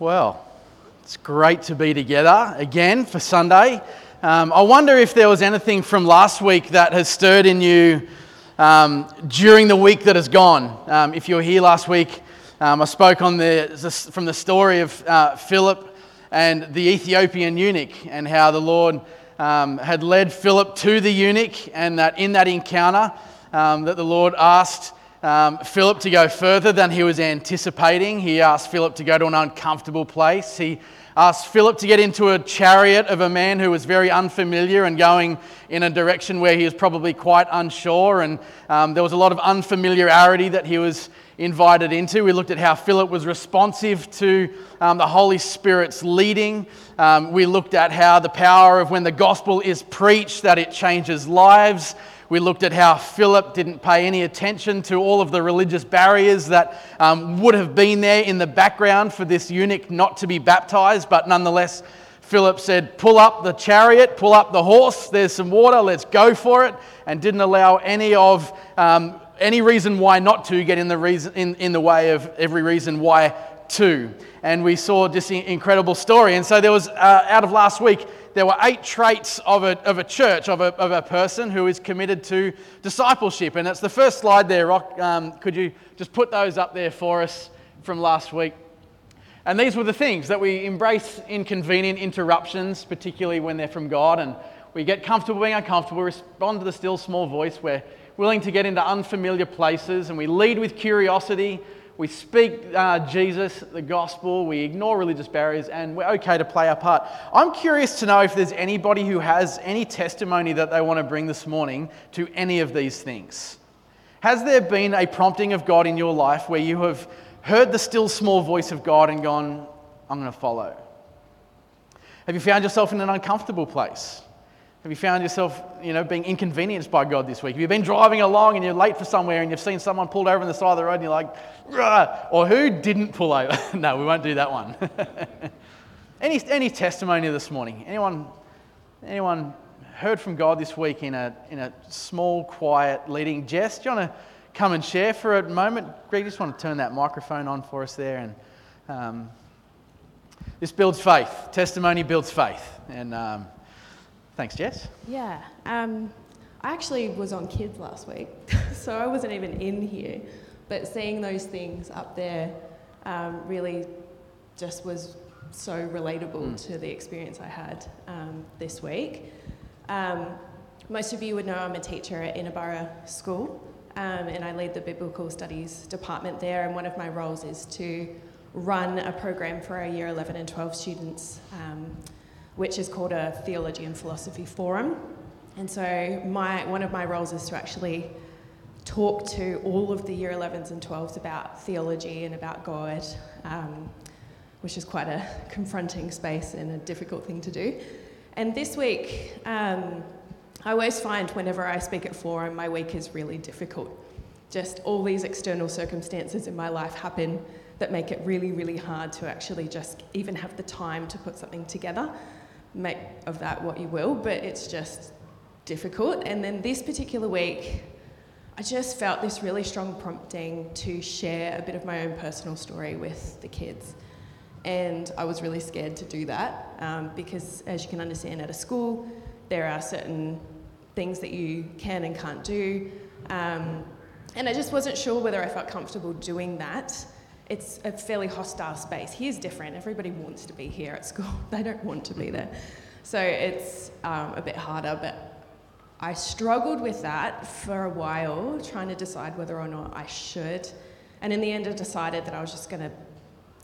Well, it's great to be together again for Sunday. Um, I wonder if there was anything from last week that has stirred in you um, during the week that has gone. Um, if you were here last week, um, I spoke on the, from the story of uh, Philip and the Ethiopian eunuch and how the Lord um, had led Philip to the eunuch, and that in that encounter, um, that the Lord asked um, Philip to go further than he was anticipating. He asked Philip to go to an uncomfortable place. He asked Philip to get into a chariot of a man who was very unfamiliar and going in a direction where he was probably quite unsure. And um, there was a lot of unfamiliarity that he was invited into. We looked at how Philip was responsive to um, the Holy Spirit's leading. Um, we looked at how the power of when the gospel is preached, that it changes lives. We looked at how Philip didn't pay any attention to all of the religious barriers that um, would have been there in the background for this eunuch not to be baptized, but nonetheless, Philip said, Pull up the chariot, pull up the horse, there's some water, let's go for it, and didn't allow any of um, any reason why not to get in the, reason, in, in the way of every reason why to. And we saw this incredible story. And so there was, uh, out of last week, there were eight traits of a, of a church, of a, of a person who is committed to discipleship. And it's the first slide there, Rock. Um, could you just put those up there for us from last week? And these were the things that we embrace inconvenient interruptions, particularly when they're from God, and we get comfortable being uncomfortable, respond to the still small voice, we're willing to get into unfamiliar places, and we lead with curiosity, we speak uh, Jesus, the gospel, we ignore religious barriers, and we're okay to play our part. I'm curious to know if there's anybody who has any testimony that they want to bring this morning to any of these things. Has there been a prompting of God in your life where you have heard the still small voice of God and gone, I'm going to follow? Have you found yourself in an uncomfortable place? Have you found yourself, you know, being inconvenienced by God this week? Have you been driving along and you're late for somewhere and you've seen someone pulled over on the side of the road and you're like, Rah! or who didn't pull over? no, we won't do that one. any, any testimony this morning? Anyone, anyone heard from God this week in a, in a small, quiet leading? Jess, do you want to come and share for a moment? Greg, just want to turn that microphone on for us there. And um, this builds faith. Testimony builds faith. And um, Thanks, Jess. Yeah. Um, I actually was on kids last week, so I wasn't even in here. But seeing those things up there um, really just was so relatable mm. to the experience I had um, this week. Um, most of you would know I'm a teacher at Inaburra School, um, and I lead the Biblical Studies department there. And one of my roles is to run a program for our Year 11 and 12 students um, which is called a Theology and Philosophy Forum. And so my, one of my roles is to actually talk to all of the year 11s and 12s about theology and about God, um, which is quite a confronting space and a difficult thing to do. And this week, um, I always find whenever I speak at Forum, my week is really difficult. Just all these external circumstances in my life happen that make it really, really hard to actually just even have the time to put something together make of that what you will, but it's just difficult. And then this particular week, I just felt this really strong prompting to share a bit of my own personal story with the kids. And I was really scared to do that um, because, as you can understand, at a school, there are certain things that you can and can't do. Um, and I just wasn't sure whether I felt comfortable doing that it's a fairly hostile space. Here's different. Everybody wants to be here at school. They don't want to be there. So it's um, a bit harder, but I struggled with that for a while, trying to decide whether or not I should. And in the end, I decided that I was just going to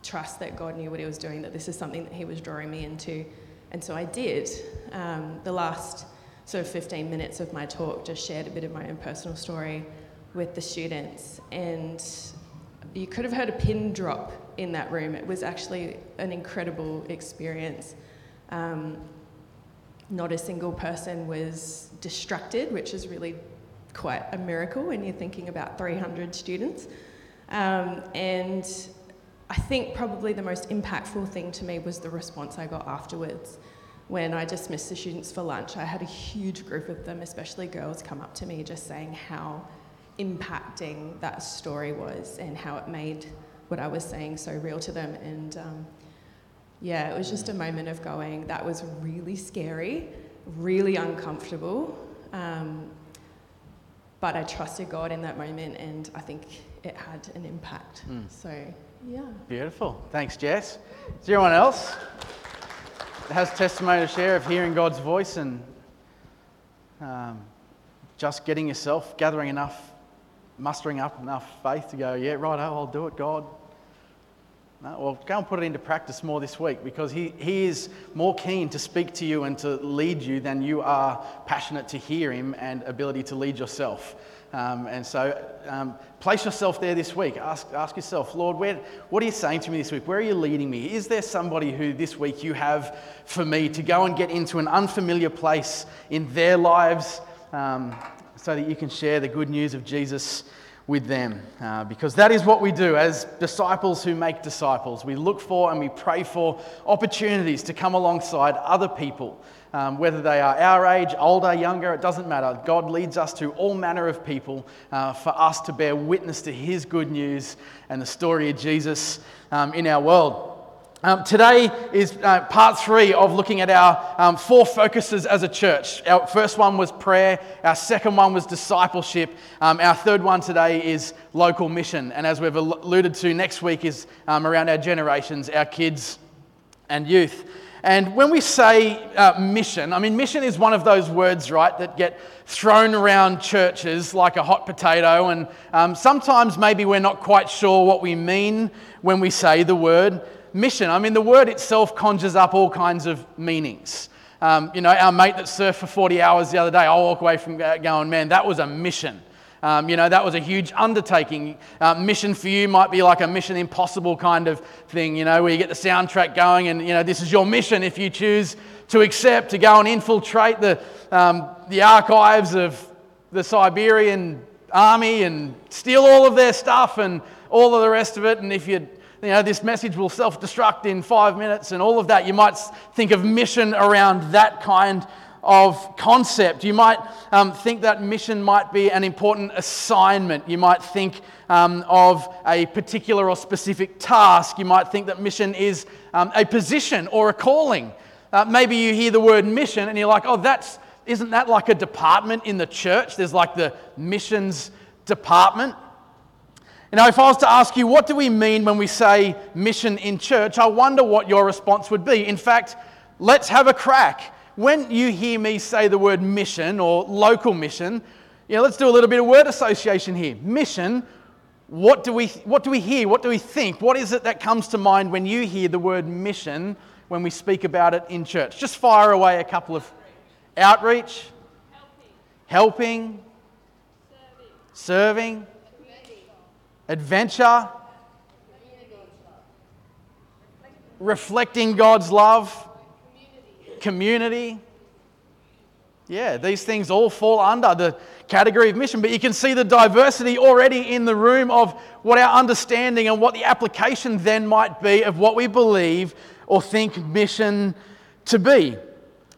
trust that God knew what He was doing, that this is something that He was drawing me into. And so I did. Um, the last sort of 15 minutes of my talk just shared a bit of my own personal story with the students. And you could have heard a pin drop in that room. It was actually an incredible experience. Um, not a single person was distracted, which is really quite a miracle when you're thinking about 300 students. Um, and I think probably the most impactful thing to me was the response I got afterwards. When I dismissed the students for lunch, I had a huge group of them, especially girls, come up to me just saying how impacting that story was and how it made what I was saying so real to them. And um, yeah, it was just a moment of going, that was really scary, really uncomfortable. Um, but I trusted God in that moment, and I think it had an impact. Mm. So, yeah. Beautiful. Thanks, Jess. Is there anyone else that has testimony to share of hearing God's voice and um, just getting yourself, gathering enough, mustering up enough faith to go, yeah, right, oh, I'll do it, God. No, well, go and put it into practice more this week because he, he is more keen to speak to you and to lead you than you are passionate to hear Him and ability to lead yourself. Um, and so um, place yourself there this week. Ask, ask yourself, Lord, where, what are you saying to me this week? Where are you leading me? Is there somebody who this week you have for me to go and get into an unfamiliar place in their lives um, so that you can share the good news of Jesus with them uh, because that is what we do as disciples who make disciples. We look for and we pray for opportunities to come alongside other people, um, whether they are our age, older, younger, it doesn't matter. God leads us to all manner of people uh, for us to bear witness to His good news and the story of Jesus um, in our world. Um, today is uh, part three of looking at our um, four focuses as a church. Our first one was prayer, our second one was discipleship, um, our third one today is local mission. And as we've alluded to, next week is um, around our generations, our kids and youth. And when we say uh, mission, I mean, mission is one of those words, right, that get thrown around churches like a hot potato. And um, sometimes maybe we're not quite sure what we mean when we say the word mission. I mean, the word itself conjures up all kinds of meanings. Um, you know, our mate that surfed for 40 hours the other day, I walk away from going, man, that was a mission. Um, you know, that was a huge undertaking. Uh, mission for you might be like a mission impossible kind of thing, you know, where you get the soundtrack going and, you know, this is your mission if you choose to accept, to go and infiltrate the, um, the archives of the Siberian army and steal all of their stuff and all of the rest of it. And if you you know, this message will self destruct in five minutes and all of that. You might think of mission around that kind of concept. You might um, think that mission might be an important assignment. You might think um, of a particular or specific task. You might think that mission is um, a position or a calling. Uh, maybe you hear the word mission and you're like, oh, that's, isn't that like a department in the church? There's like the missions department. You know, if I was to ask you, what do we mean when we say mission in church? I wonder what your response would be. In fact, let's have a crack. When you hear me say the word mission or local mission, you know, let's do a little bit of word association here. Mission, what do we, what do we hear? What do we think? What is it that comes to mind when you hear the word mission when we speak about it in church? Just fire away a couple of outreach, helping, helping serving. serving adventure, reflecting God's love, community. Yeah, these things all fall under the category of mission, but you can see the diversity already in the room of what our understanding and what the application then might be of what we believe or think mission to be.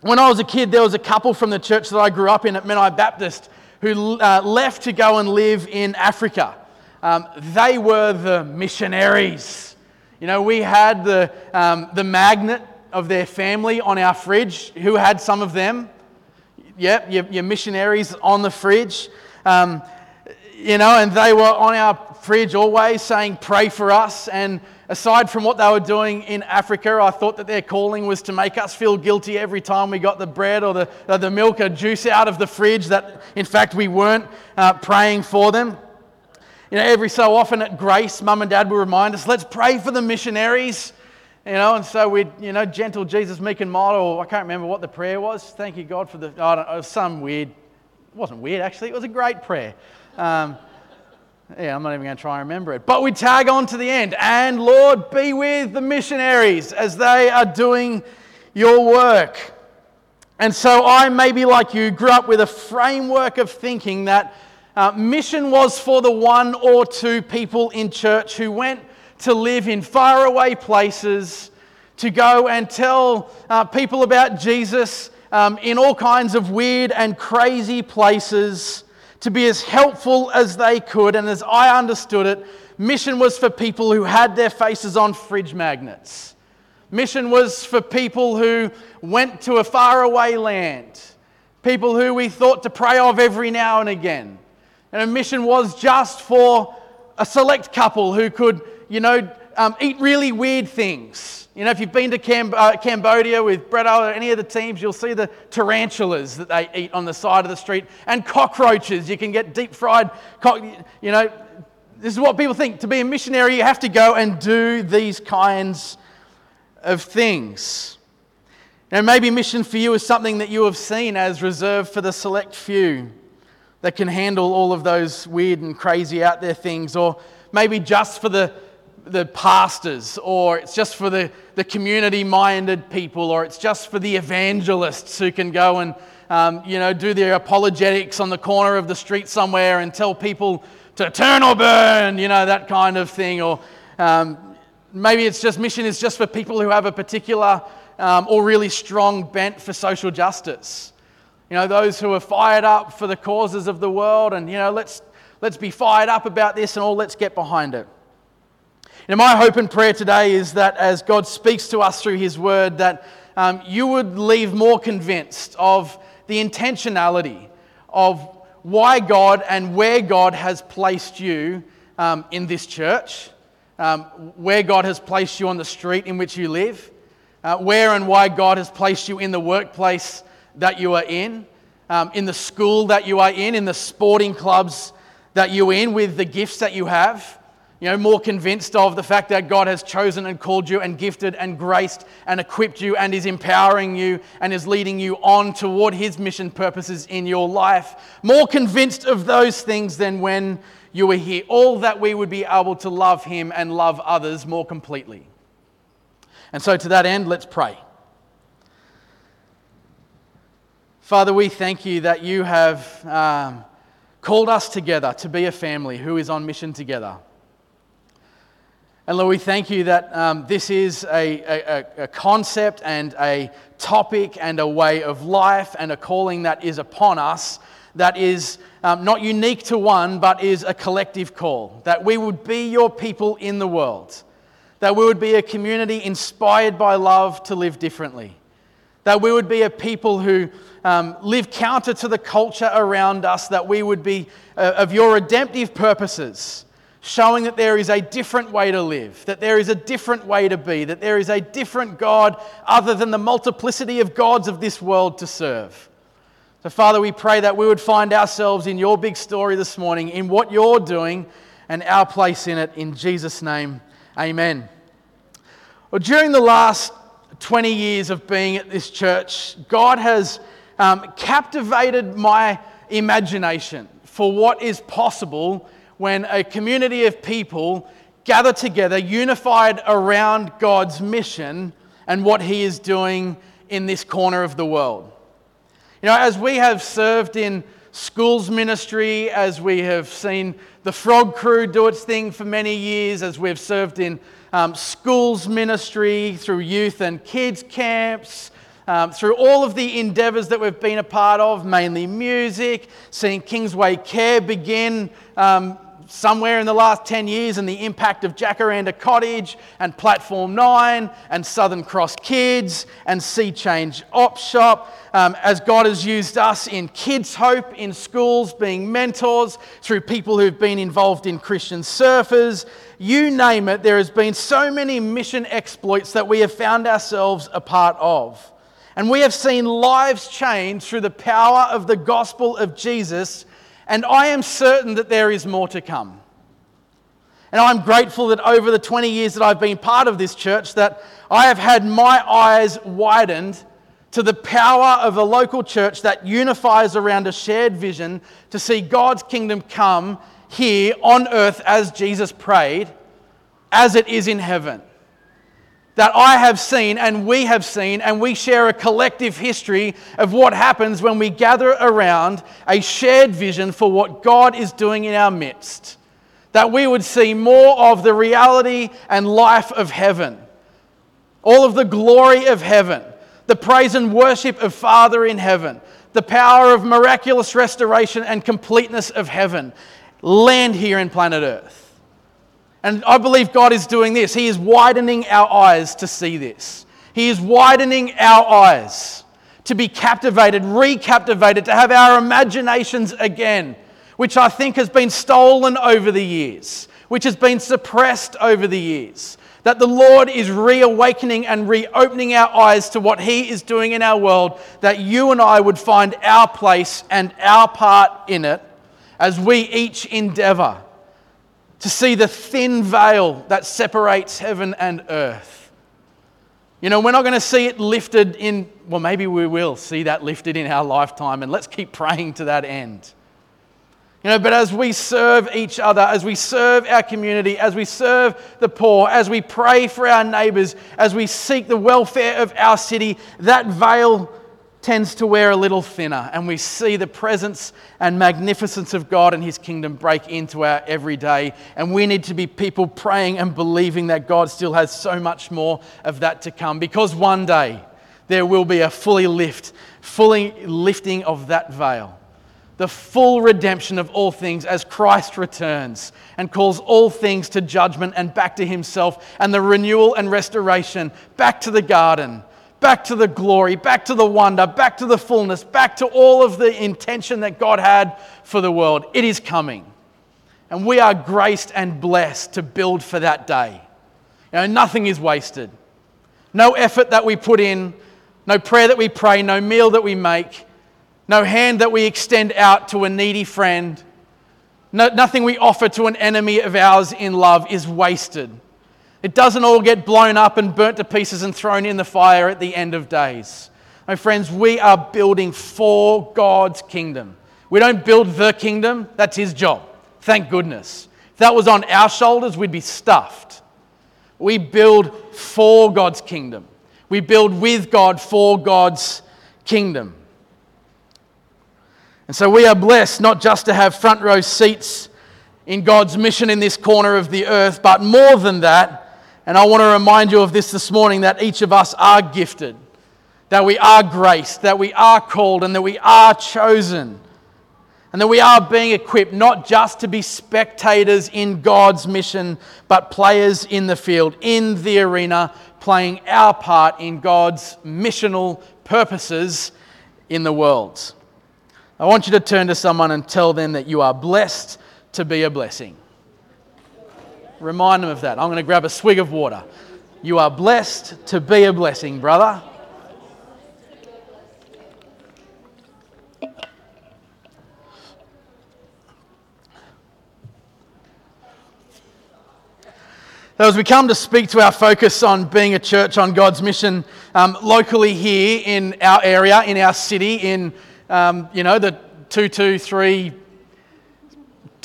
When I was a kid, there was a couple from the church that I grew up in at Menai Baptist who uh, left to go and live in Africa. Um, they were the missionaries. You know, we had the, um, the magnet of their family on our fridge. Who had some of them? Yep, your, your missionaries on the fridge. Um, you know, and they were on our fridge always saying, Pray for us. And aside from what they were doing in Africa, I thought that their calling was to make us feel guilty every time we got the bread or the, or the milk or juice out of the fridge, that in fact we weren't uh, praying for them. You know, every so often at Grace, mum and dad will remind us, let's pray for the missionaries. You know, and so we, you know, gentle Jesus, meek and mild, or I can't remember what the prayer was. Thank you, God, for the, I don't know, some weird, it wasn't weird actually, it was a great prayer. Um, yeah, I'm not even going to try and remember it. But we tag on to the end. And Lord, be with the missionaries as they are doing your work. And so I, maybe like you, grew up with a framework of thinking that uh, mission was for the one or two people in church who went to live in faraway places, to go and tell uh, people about Jesus um, in all kinds of weird and crazy places, to be as helpful as they could. And as I understood it, mission was for people who had their faces on fridge magnets. Mission was for people who went to a faraway land, people who we thought to pray of every now and again. And a mission was just for a select couple who could, you know, um, eat really weird things. You know, if you've been to Cam- uh, Cambodia with Brett or any of the teams, you'll see the tarantulas that they eat on the side of the street and cockroaches. You can get deep fried, co- you know, this is what people think. To be a missionary, you have to go and do these kinds of things. Now, maybe mission for you is something that you have seen as reserved for the select few that can handle all of those weird and crazy out there things, or maybe just for the, the pastors, or it's just for the, the community minded people, or it's just for the evangelists who can go and um, you know, do their apologetics on the corner of the street somewhere and tell people to turn or burn, you know, that kind of thing, or um, Maybe it's just mission is just for people who have a particular um, or really strong bent for social justice. You know, those who are fired up for the causes of the world, and you know, let's let's be fired up about this and all. Let's get behind it. Now, my hope and prayer today is that as God speaks to us through His Word, that um, you would leave more convinced of the intentionality of why God and where God has placed you um, in this church um, where God has placed you on the street in which you live, uh, where and why God has placed you in the workplace that you are in, um, in the school that you are in, in the sporting clubs that you're in, with the gifts that you have. You know, more convinced of the fact that God has chosen and called you and gifted and graced and equipped you and is empowering you and is leading you on toward His mission purposes in your life. More convinced of those things than when you were here, all that we would be able to love Him and love others more completely. And so, to that end, let's pray. Father, we thank you that you have um, called us together to be a family who is on mission together. And Lord, we thank you that um, this is a, a, a, concept and a topic and a way of life and a calling that is upon us that is um, not unique to one, but is a collective call. That we would be your people in the world. That we would be a community inspired by love to live differently. That we would be a people who um, live counter to the culture around us. That we would be uh, of your redemptive purposes showing that there is a different way to live, that there is a different way to be, that there is a different God other than the multiplicity of gods of this world to serve. So, Father, we pray that we would find ourselves in your big story this morning, in what you're doing, and our place in it. In Jesus' name, amen. Well, during the last 20 years of being at this church, God has um, captivated my imagination for what is possible when a community of people gather together, unified around God's mission and what He is doing in this corner of the world. You know, as we have served in schools ministry, as we have seen the Frog Crew do its thing for many years, as we've served in um, schools ministry through youth and kids camps, um, through all of the endeavours that we've been a part of, mainly music, seeing Kingsway Care begin um, somewhere in the last 10 years and the impact of Jacaranda Cottage and Platform 9 and Southern Cross Kids and Sea Change Op Shop. Um, as God has used us in Kids Hope in schools, being mentors, through people who've been involved in Christian surfers, you name it, there has been so many mission exploits that we have found ourselves a part of. And we have seen lives change through the power of the gospel of Jesus and I am certain that there is more to come. And I'm grateful that over the 20 years that I've been part of this church that I have had my eyes widened to the power of a local church that unifies around a shared vision to see God's kingdom come here on earth as Jesus prayed, as it is in heaven that I have seen and we have seen, and we share a collective history of what happens when we gather around a shared vision for what God is doing in our midst. That we would see more of the reality and life of heaven, all of the glory of heaven, the praise and worship of Father in heaven, the power of miraculous restoration and completeness of heaven land here in planet Earth. And I believe God is doing this. He is widening our eyes to see this. He is widening our eyes to be captivated, recaptivated, to have our imaginations again, which I think has been stolen over the years, which has been suppressed over the years. That the Lord is reawakening and reopening our eyes to what He is doing in our world, that you and I would find our place and our part in it as we each endeavor to see the thin veil that separates heaven and earth. You know, we're not going to see it lifted in, well, maybe we will see that lifted in our lifetime, and let's keep praying to that end. You know, but as we serve each other, as we serve our community, as we serve the poor, as we pray for our neighbours, as we seek the welfare of our city, that veil tends to wear a little thinner, and we see the presence and magnificence of God and His kingdom break into our everyday. And we need to be people praying and believing that God still has so much more of that to come, because one day there will be a fully lift, fully lifting of that veil. The full redemption of all things as Christ returns and calls all things to judgment and back to Himself, and the renewal and restoration back to the garden back to the glory, back to the wonder, back to the fullness, back to all of the intention that God had for the world. It is coming. And we are graced and blessed to build for that day. You know, nothing is wasted. No effort that we put in, no prayer that we pray, no meal that we make, no hand that we extend out to a needy friend, no, nothing we offer to an enemy of ours in love is wasted. It doesn't all get blown up and burnt to pieces and thrown in the fire at the end of days. My friends, we are building for God's kingdom. We don't build the kingdom, that's His job. Thank goodness. If that was on our shoulders, we'd be stuffed. We build for God's kingdom. We build with God for God's kingdom. And so we are blessed not just to have front row seats in God's mission in this corner of the earth, but more than that, and I want to remind you of this this morning that each of us are gifted, that we are graced, that we are called, and that we are chosen. And that we are being equipped not just to be spectators in God's mission, but players in the field, in the arena, playing our part in God's missional purposes in the world. I want you to turn to someone and tell them that you are blessed to be a blessing. Remind them of that. I'm going to grab a swig of water. You are blessed to be a blessing, brother. So, as we come to speak to our focus on being a church on God's mission um, locally here in our area, in our city, in um, you know the 223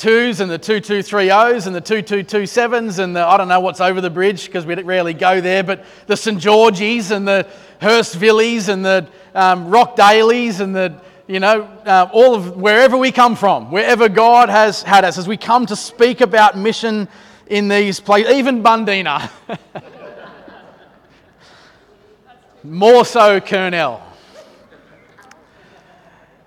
twos and the 2230s and the 2227s and the, I don't know what's over the bridge because we rarely go there, but the St. George's and the Hurstvilleys and the um, Rockdaleys and the, you know, uh, all of wherever we come from, wherever God has had us, as we come to speak about mission in these places, even Bundeena. More so, Kurnell.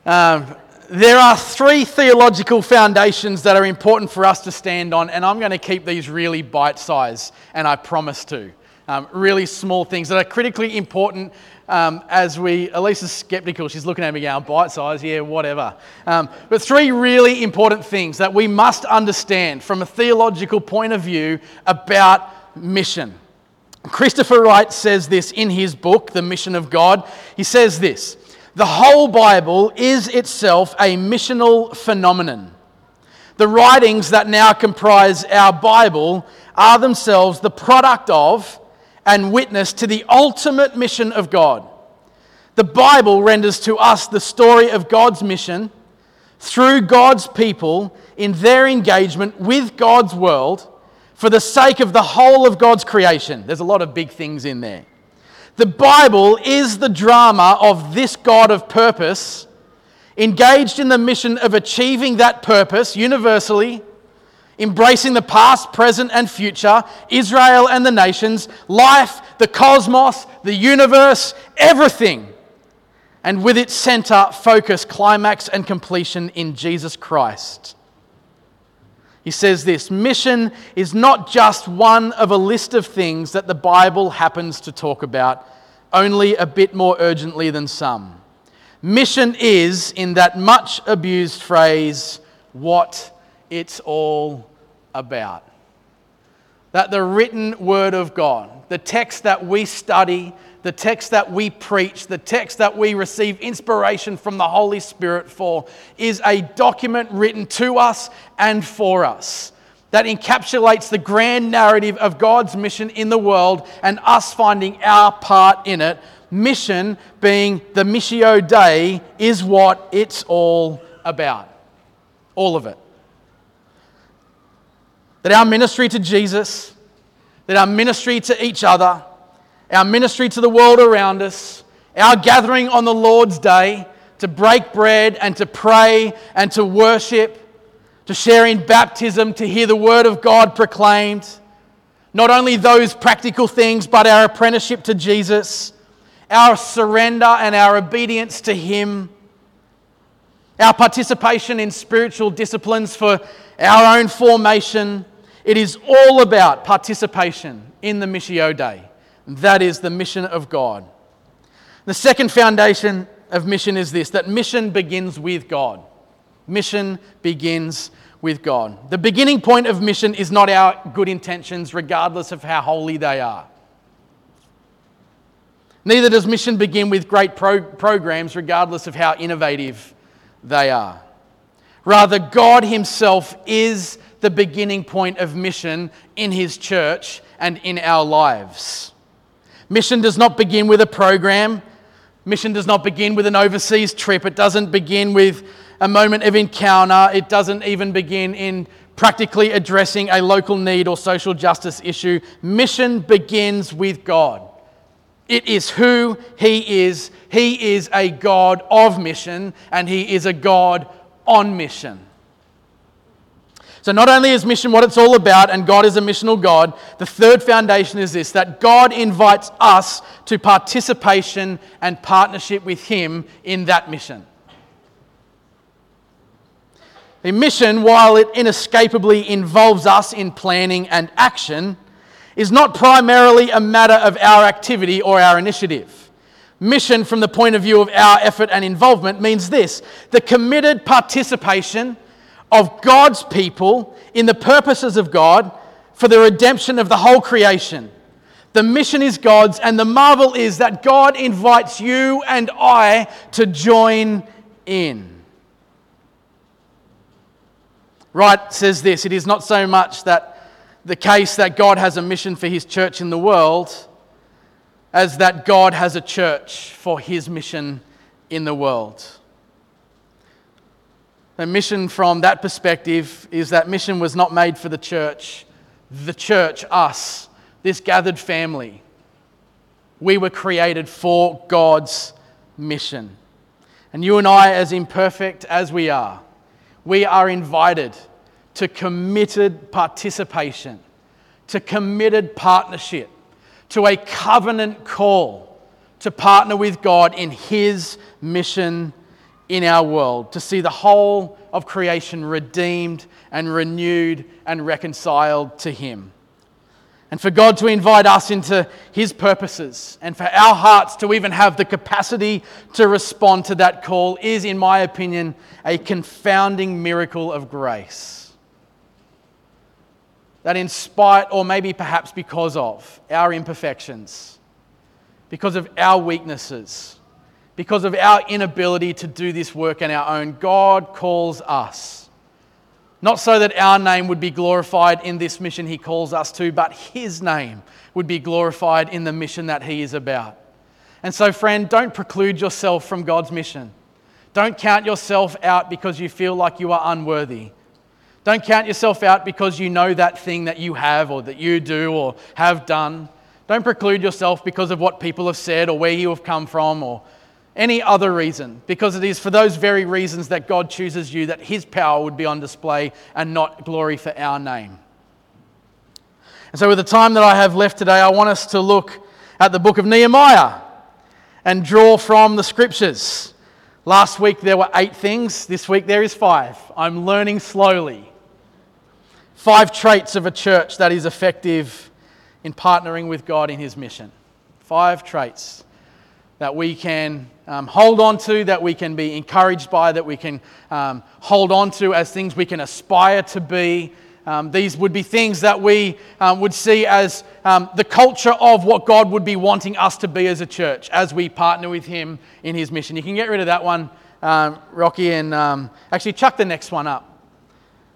Um, there are three theological foundations that are important for us to stand on, and I'm going to keep these really bite sized, and I promise to. Um, really small things that are critically important um, as we, Elisa's skeptical, she's looking at me going, bite size, yeah, whatever. Um, but three really important things that we must understand from a theological point of view about mission. Christopher Wright says this in his book, The Mission of God. He says this the whole Bible is itself a missional phenomenon. The writings that now comprise our Bible are themselves the product of and witness to the ultimate mission of God. The Bible renders to us the story of God's mission through God's people in their engagement with God's world for the sake of the whole of God's creation. There's a lot of big things in there. The Bible is the drama of this God of purpose, engaged in the mission of achieving that purpose universally, embracing the past, present, and future, Israel and the nations, life, the cosmos, the universe, everything. And with its center, focus, climax, and completion in Jesus Christ. He says this Mission is not just one of a list of things that the Bible happens to talk about, only a bit more urgently than some. Mission is, in that much abused phrase, what it's all about. That the written word of God, the text that we study, the text that we preach, the text that we receive inspiration from the Holy Spirit for, is a document written to us and for us that encapsulates the grand narrative of God's mission in the world and us finding our part in it. Mission being the Missio Dei is what it's all about. All of it. That our ministry to Jesus, that our ministry to each other, our ministry to the world around us, our gathering on the Lord's day to break bread and to pray and to worship, to share in baptism, to hear the word of God proclaimed. Not only those practical things, but our apprenticeship to Jesus, our surrender and our obedience to Him, our participation in spiritual disciplines for our own formation. It is all about participation in the Missio Dei. That is the mission of God. The second foundation of mission is this that mission begins with God. Mission begins with God. The beginning point of mission is not our good intentions, regardless of how holy they are. Neither does mission begin with great pro- programs, regardless of how innovative they are. Rather, God Himself is the beginning point of mission in His church and in our lives. Mission does not begin with a program. Mission does not begin with an overseas trip. It doesn't begin with a moment of encounter. It doesn't even begin in practically addressing a local need or social justice issue. Mission begins with God. It is who He is. He is a God of mission, and He is a God on mission. So, not only is mission what it's all about, and God is a missional God, the third foundation is this that God invites us to participation and partnership with Him in that mission. The mission, while it inescapably involves us in planning and action, is not primarily a matter of our activity or our initiative. Mission, from the point of view of our effort and involvement, means this the committed participation of God's people in the purposes of God for the redemption of the whole creation. The mission is God's, and the marvel is that God invites you and I to join in. Wright says this it is not so much that the case that God has a mission for his church in the world as that God has a church for his mission in the world. The mission from that perspective is that mission was not made for the church, the church, us, this gathered family. We were created for God's mission. And you and I, as imperfect as we are, we are invited to committed participation, to committed partnership, to a covenant call to partner with God in His mission in our world, to see the whole of creation redeemed and renewed and reconciled to Him. And for God to invite us into His purposes and for our hearts to even have the capacity to respond to that call is, in my opinion, a confounding miracle of grace. That, in spite, or maybe perhaps because of our imperfections, because of our weaknesses, because of our inability to do this work on our own, God calls us. Not so that our name would be glorified in this mission He calls us to, but His name would be glorified in the mission that He is about. And so, friend, don't preclude yourself from God's mission. Don't count yourself out because you feel like you are unworthy. Don't count yourself out because you know that thing that you have or that you do or have done. Don't preclude yourself because of what people have said or where you have come from or any other reason, because it is for those very reasons that God chooses you that His power would be on display and not glory for our name. And so, with the time that I have left today, I want us to look at the book of Nehemiah and draw from the scriptures. Last week there were eight things, this week there is five. I'm learning slowly. five traits of a church that is effective in partnering with God in His mission. Five traits that we can um, hold on to, that we can be encouraged by, that we can um, hold on to as things we can aspire to be. Um, these would be things that we um, would see as um, the culture of what God would be wanting us to be as a church as we partner with Him in His mission. You can get rid of that one, um, Rocky, and actually chuck the next one up.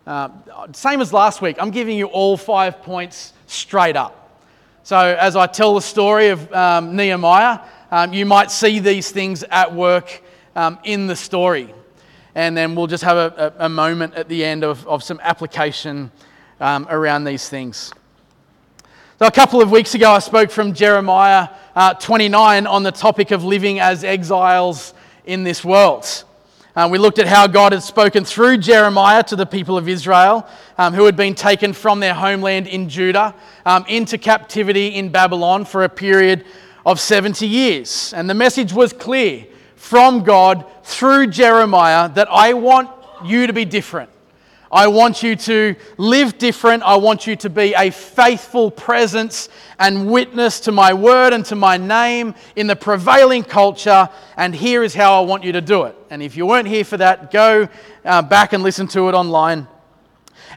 Uh, same as last week, I'm giving you all five points straight up. So, as I tell the story of um, Nehemiah, um, you might see these things at work um, in the story. And then we'll just have a, a, a moment at the end of, of some application um, around these things. So, a couple of weeks ago, I spoke from Jeremiah uh, 29 on the topic of living as exiles in this world. Uh, we looked at how God had spoken through Jeremiah to the people of Israel um, who had been taken from their homeland in Judah um, into captivity in Babylon for a period of 70 years. And the message was clear from God through Jeremiah that I want you to be different. I want you to live different. I want you to be a faithful presence and witness to my word and to my name in the prevailing culture. And here is how I want you to do it. And if you weren't here for that, go uh, back and listen to it online.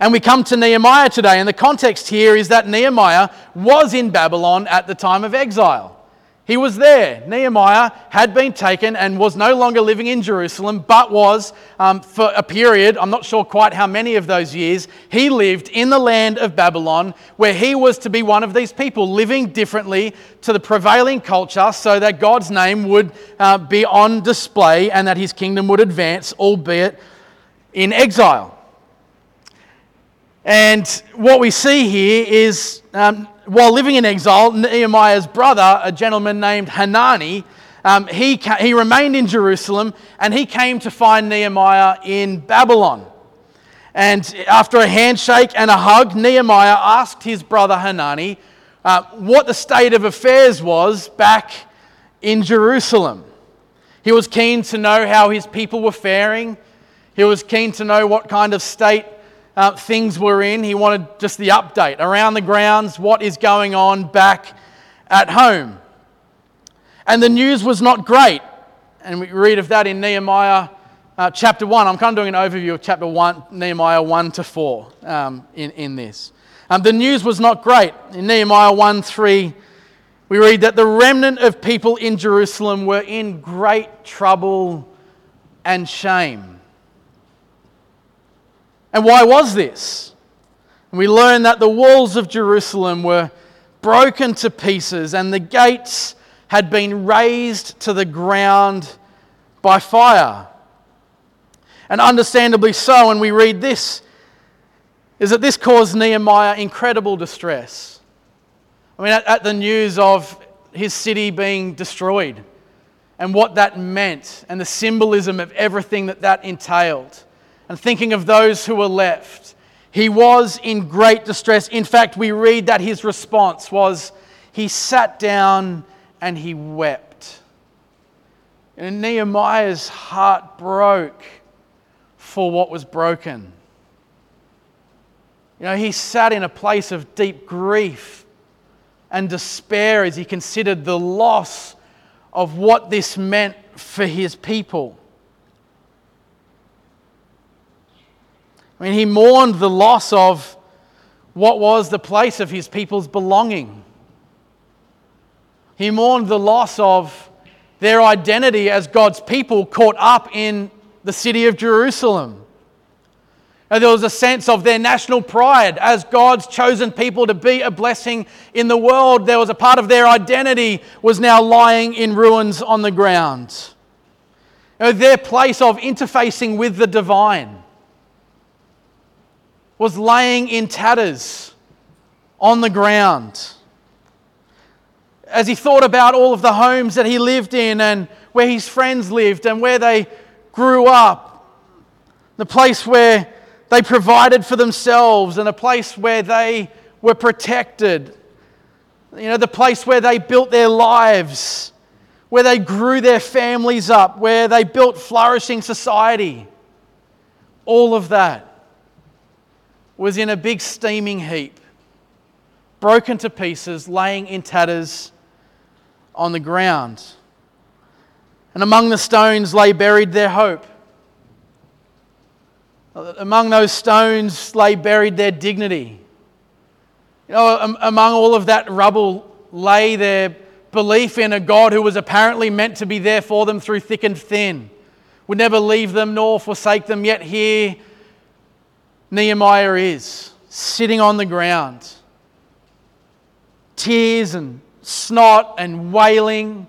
And we come to Nehemiah today. And the context here is that Nehemiah was in Babylon at the time of exile. He was there. Nehemiah had been taken and was no longer living in Jerusalem, but was, um, for a period, I'm not sure quite how many of those years, he lived in the land of Babylon, where he was to be one of these people living differently to the prevailing culture so that God's name would uh, be on display and that his kingdom would advance, albeit in exile. And what we see here is um, while living in exile, Nehemiah's brother, a gentleman named Hanani, um, he, he remained in Jerusalem and he came to find Nehemiah in Babylon. And after a handshake and a hug, Nehemiah asked his brother Hanani uh, what the state of affairs was back in Jerusalem. He was keen to know how his people were faring. He was keen to know what kind of state uh, things were in. He wanted just the update around the grounds, what is going on back at home. And the news was not great. And we read of that in Nehemiah uh, chapter 1. I'm kind of doing an overview of chapter 1, Nehemiah 1 to 4 um, in, in this. Um, the news was not great. In Nehemiah 1 3, we read that the remnant of people in Jerusalem were in great trouble and shame. And why was this? And we learn that the walls of Jerusalem were broken to pieces and the gates had been razed to the ground by fire. And understandably so, and we read this, is that this caused Nehemiah incredible distress. I mean, at, at the news of his city being destroyed and what that meant and the symbolism of everything that that entailed and thinking of those who were left. He was in great distress. In fact, we read that his response was he sat down and he wept. And Nehemiah's heart broke for what was broken. You know, he sat in a place of deep grief and despair as he considered the loss of what this meant for his people. I mean, he mourned the loss of what was the place of his people's belonging. He mourned the loss of their identity as God's people caught up in the city of Jerusalem. And there was a sense of their national pride as God's chosen people to be a blessing in the world. There was a part of their identity was now lying in ruins on the ground. Their place of interfacing with the divine was laying in tatters on the ground. As he thought about all of the homes that he lived in and where his friends lived and where they grew up, the place where they provided for themselves and a place where they were protected, you know, the place where they built their lives, where they grew their families up, where they built flourishing society. All of that was in a big steaming heap, broken to pieces, laying in tatters on the ground. And among the stones lay buried their hope. Among those stones lay buried their dignity. You know, among all of that rubble lay their belief in a God who was apparently meant to be there for them through thick and thin, would never leave them nor forsake them. Yet here Nehemiah is, sitting on the ground, tears and snot and wailing,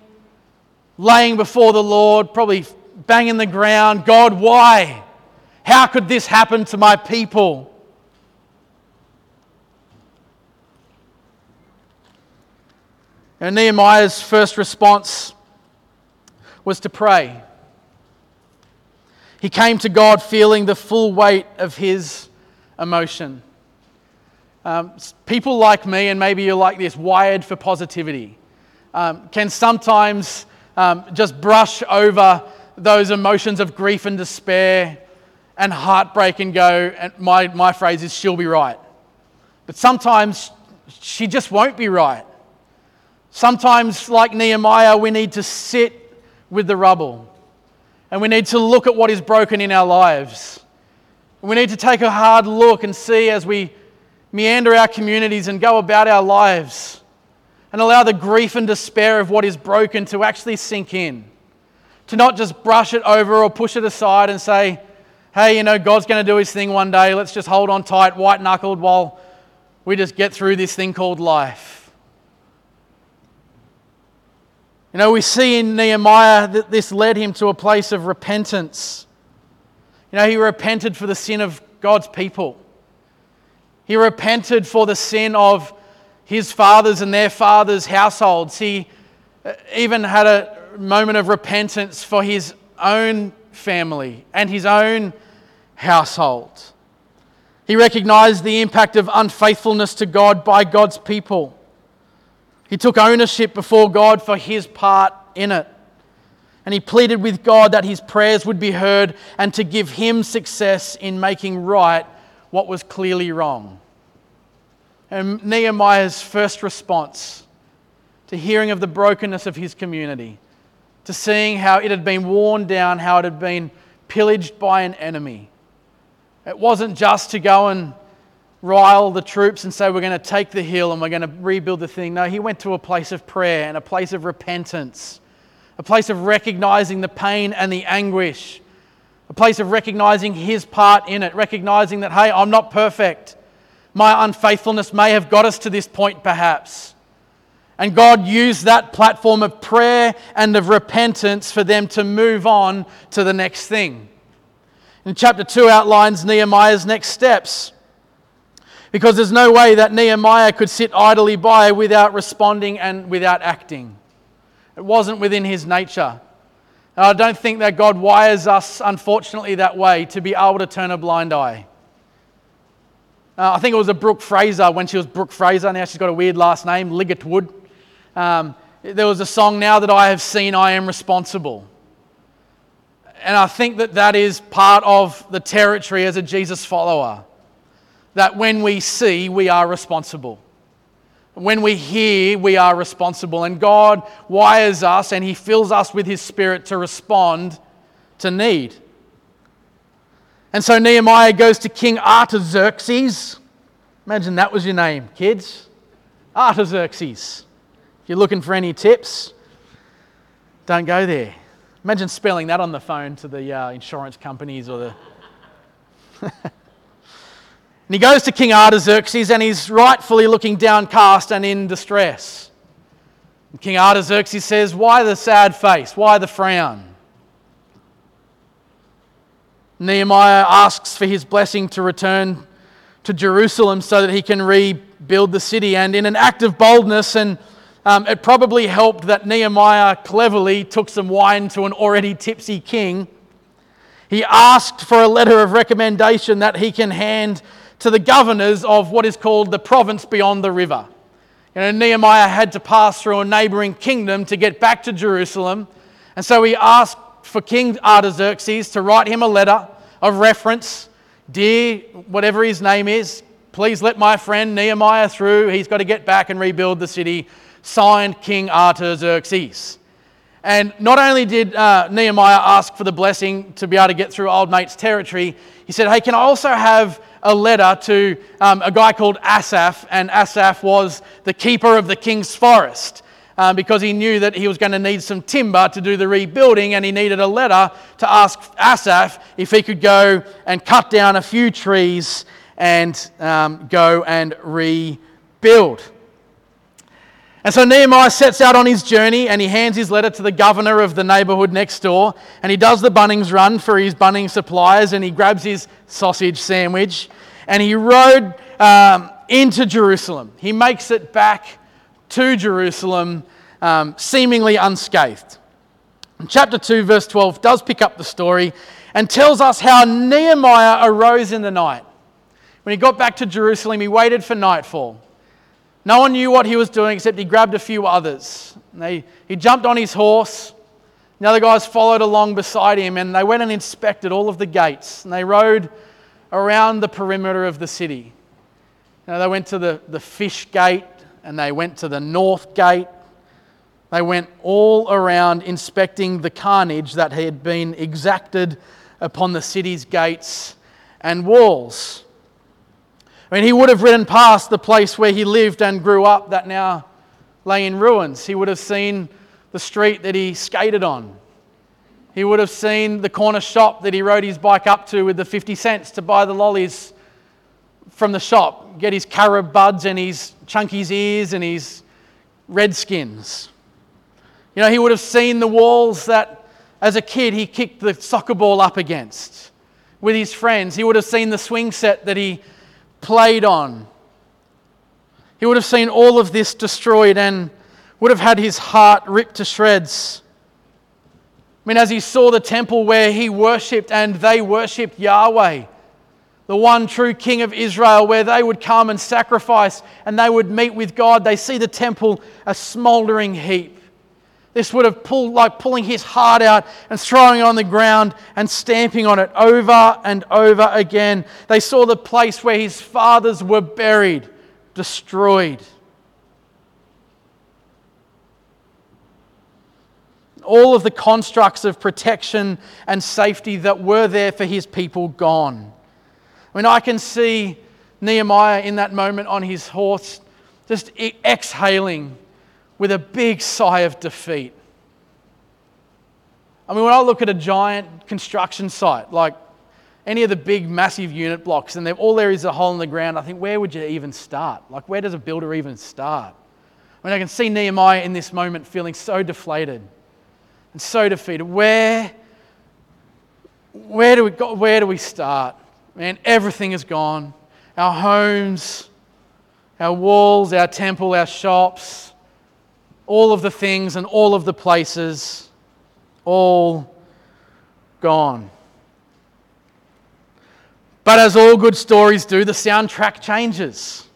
laying before the Lord, probably banging the ground God, why? How could this happen to my people? And Nehemiah's first response was to pray. He came to God feeling the full weight of his emotion. Um, people like me, and maybe you're like this, wired for positivity, um, can sometimes um, just brush over those emotions of grief and despair and heartbreak and go, and my, my phrase is, she'll be right. But sometimes she just won't be right. Sometimes, like Nehemiah, we need to sit with the rubble and we need to look at what is broken in our lives. We need to take a hard look and see as we meander our communities and go about our lives and allow the grief and despair of what is broken to actually sink in. To not just brush it over or push it aside and say, hey, you know, God's going to do his thing one day. Let's just hold on tight, white knuckled, while we just get through this thing called life. You know, we see in Nehemiah that this led him to a place of repentance. You know, he repented for the sin of God's people. He repented for the sin of his fathers and their fathers' households. He uh, even had a moment of repentance for his own family and his own household. He recognized the impact of unfaithfulness to God by God's people. He took ownership before God for his part in it. And he pleaded with God that his prayers would be heard and to give him success in making right what was clearly wrong. And Nehemiah's first response to hearing of the brokenness of his community, to seeing how it had been worn down, how it had been pillaged by an enemy. It wasn't just to go and rile the troops and say, We're going to take the hill and we're going to rebuild the thing. No, he went to a place of prayer and a place of repentance, a place of recognizing the pain and the anguish, a place of recognizing his part in it, recognizing that, hey, I'm not perfect. My unfaithfulness may have got us to this point, perhaps. And God used that platform of prayer and of repentance for them to move on to the next thing. And chapter 2 outlines Nehemiah's next steps. Because there's no way that Nehemiah could sit idly by without responding and without acting. It wasn't within his nature. And I don't think that God wires us, unfortunately, that way to be able to turn a blind eye. Uh, I think it was a Brooke Fraser when she was Brooke Fraser. Now she's got a weird last name, Ligertwood Um, there was a song, Now That I Have Seen, I Am Responsible. And I think that that is part of the territory as a Jesus follower. That when we see, we are responsible. When we hear, we are responsible. And God wires us and He fills us with His Spirit to respond to need. And so Nehemiah goes to King Artaxerxes. Imagine that was your name, kids. Artaxerxes. If you're looking for any tips, don't go there. Imagine spelling that on the phone to the uh, insurance companies or the. and he goes to King Artaxerxes and he's rightfully looking downcast and in distress. And King Artaxerxes says, Why the sad face? Why the frown? Nehemiah asks for his blessing to return to Jerusalem so that he can rebuild the city. And in an act of boldness, and um, it probably helped that Nehemiah cleverly took some wine to an already tipsy king. He asked for a letter of recommendation that he can hand to the governors of what is called the province beyond the river. You know, Nehemiah had to pass through a neighboring kingdom to get back to Jerusalem. And so he asked for King Artaxerxes to write him a letter of reference, Dear, whatever his name is, please let my friend Nehemiah through. He's got to get back and rebuild the city. Signed King Artaxerxes. And not only did uh, Nehemiah ask for the blessing to be able to get through old mate's territory, he said, Hey, can I also have a letter to um, a guy called Asaph? And Asaph was the keeper of the king's forest. Um, because he knew that he was going to need some timber to do the rebuilding, and he needed a letter to ask Asaph if he could go and cut down a few trees and um, go and rebuild. And so Nehemiah sets out on his journey and he hands his letter to the governor of the neighborhood next door. And he does the Bunnings run for his Bunnings suppliers and he grabs his sausage sandwich and he rode um, into Jerusalem. He makes it back to Jerusalem um, seemingly unscathed. And chapter 2, verse 12, does pick up the story and tells us how Nehemiah arose in the night. When he got back to Jerusalem, he waited for nightfall. No one knew what he was doing except he grabbed a few others. They, he jumped on his horse. Now the other guys followed along beside him and they went and inspected all of the gates. And they rode around the perimeter of the city. Know, they went to the, the fish gate and they went to the north gate. They went all around inspecting the carnage that had been exacted upon the city's gates and walls. I mean, he would have ridden past the place where he lived and grew up that now lay in ruins. He would have seen the street that he skated on. He would have seen the corner shop that he rode his bike up to with the 50 cents to buy the lollies from the shop, get his carob buds and his chunky's ears and his redskins. You know, he would have seen the walls that as a kid he kicked the soccer ball up against with his friends. He would have seen the swing set that he played on. He would have seen all of this destroyed and would have had his heart ripped to shreds. I mean, as he saw the temple where he worshipped and they worshipped Yahweh, the one true King of Israel, where they would come and sacrifice and they would meet with God, they see the temple a smouldering heap. This would have pulled like pulling his heart out and throwing it on the ground and stamping on it over and over again. They saw the place where his fathers were buried, destroyed. All of the constructs of protection and safety that were there for his people gone. I mean, I can see Nehemiah in that moment on his horse just exhaling with a big sigh of defeat. I mean, when I look at a giant construction site, like any of the big, massive unit blocks, and all there is a hole in the ground, I think, where would you even start? Like, where does a builder even start? I mean, I can see Nehemiah in this moment feeling so deflated and so defeated. Where, where, do, we go, where do we start? Man, everything is gone. Our homes, our walls, our temple, our shops, all of the things and all of the places, all gone. But as all good stories do, the soundtrack changes.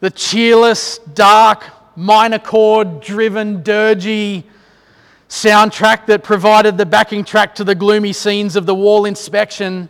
The cheerless, dark, minor chord driven, dirgy soundtrack that provided the backing track to the gloomy scenes of the wall inspection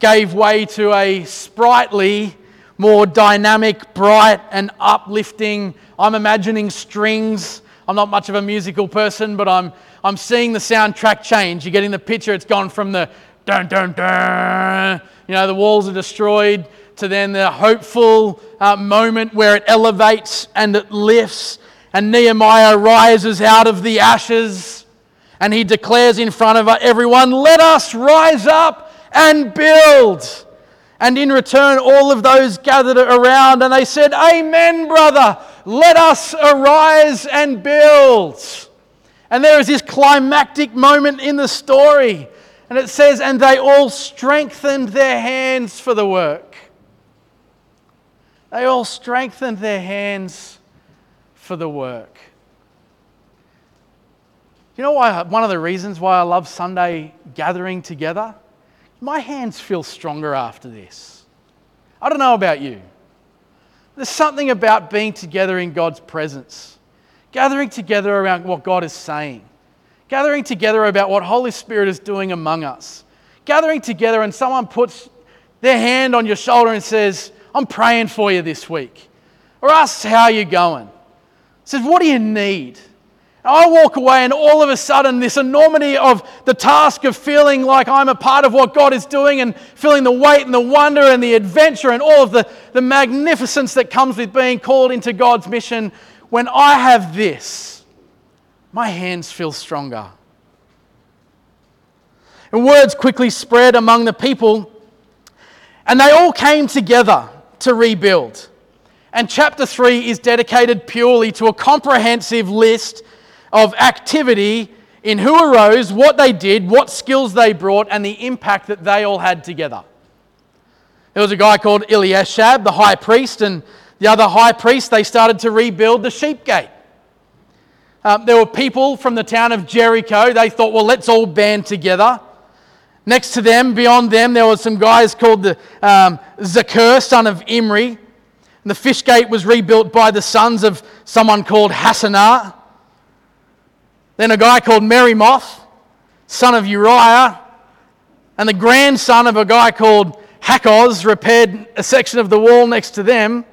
gave way to a sprightly, more dynamic, bright, and uplifting. I'm imagining strings. I'm not much of a musical person, but I'm, I'm seeing the soundtrack change. You're getting the picture. It's gone from the dun dun dun, you know, the walls are destroyed, to then the hopeful uh, moment where it elevates and it lifts. And Nehemiah rises out of the ashes and he declares in front of everyone, Let us rise up and build. And in return, all of those gathered around and they said, Amen, brother, let us arise and build. And there is this climactic moment in the story. And it says, And they all strengthened their hands for the work. They all strengthened their hands for the work. You know why? One of the reasons why I love Sunday gathering together? My hands feel stronger after this. I don't know about you. There's something about being together in God's presence, gathering together around what God is saying, gathering together about what Holy Spirit is doing among us, gathering together and someone puts their hand on your shoulder and says, I'm praying for you this week, or asks how are you're going, says, What do you need? I walk away, and all of a sudden, this enormity of the task of feeling like I'm a part of what God is doing and feeling the weight and the wonder and the adventure and all of the, the magnificence that comes with being called into God's mission. When I have this, my hands feel stronger. And words quickly spread among the people, and they all came together to rebuild. And chapter 3 is dedicated purely to a comprehensive list of activity in who arose, what they did, what skills they brought, and the impact that they all had together. There was a guy called Eliashib, the high priest, and the other high priest, they started to rebuild the sheep gate. Um, there were people from the town of Jericho. They thought, well, let's all band together. Next to them, beyond them, there were some guys called the um, Zakur, son of Imri. And the fish gate was rebuilt by the sons of someone called Hassenaah. Then a guy called Meremoth, son of Uriah, and the grandson of a guy called Hakoz repaired a section of the wall next to them.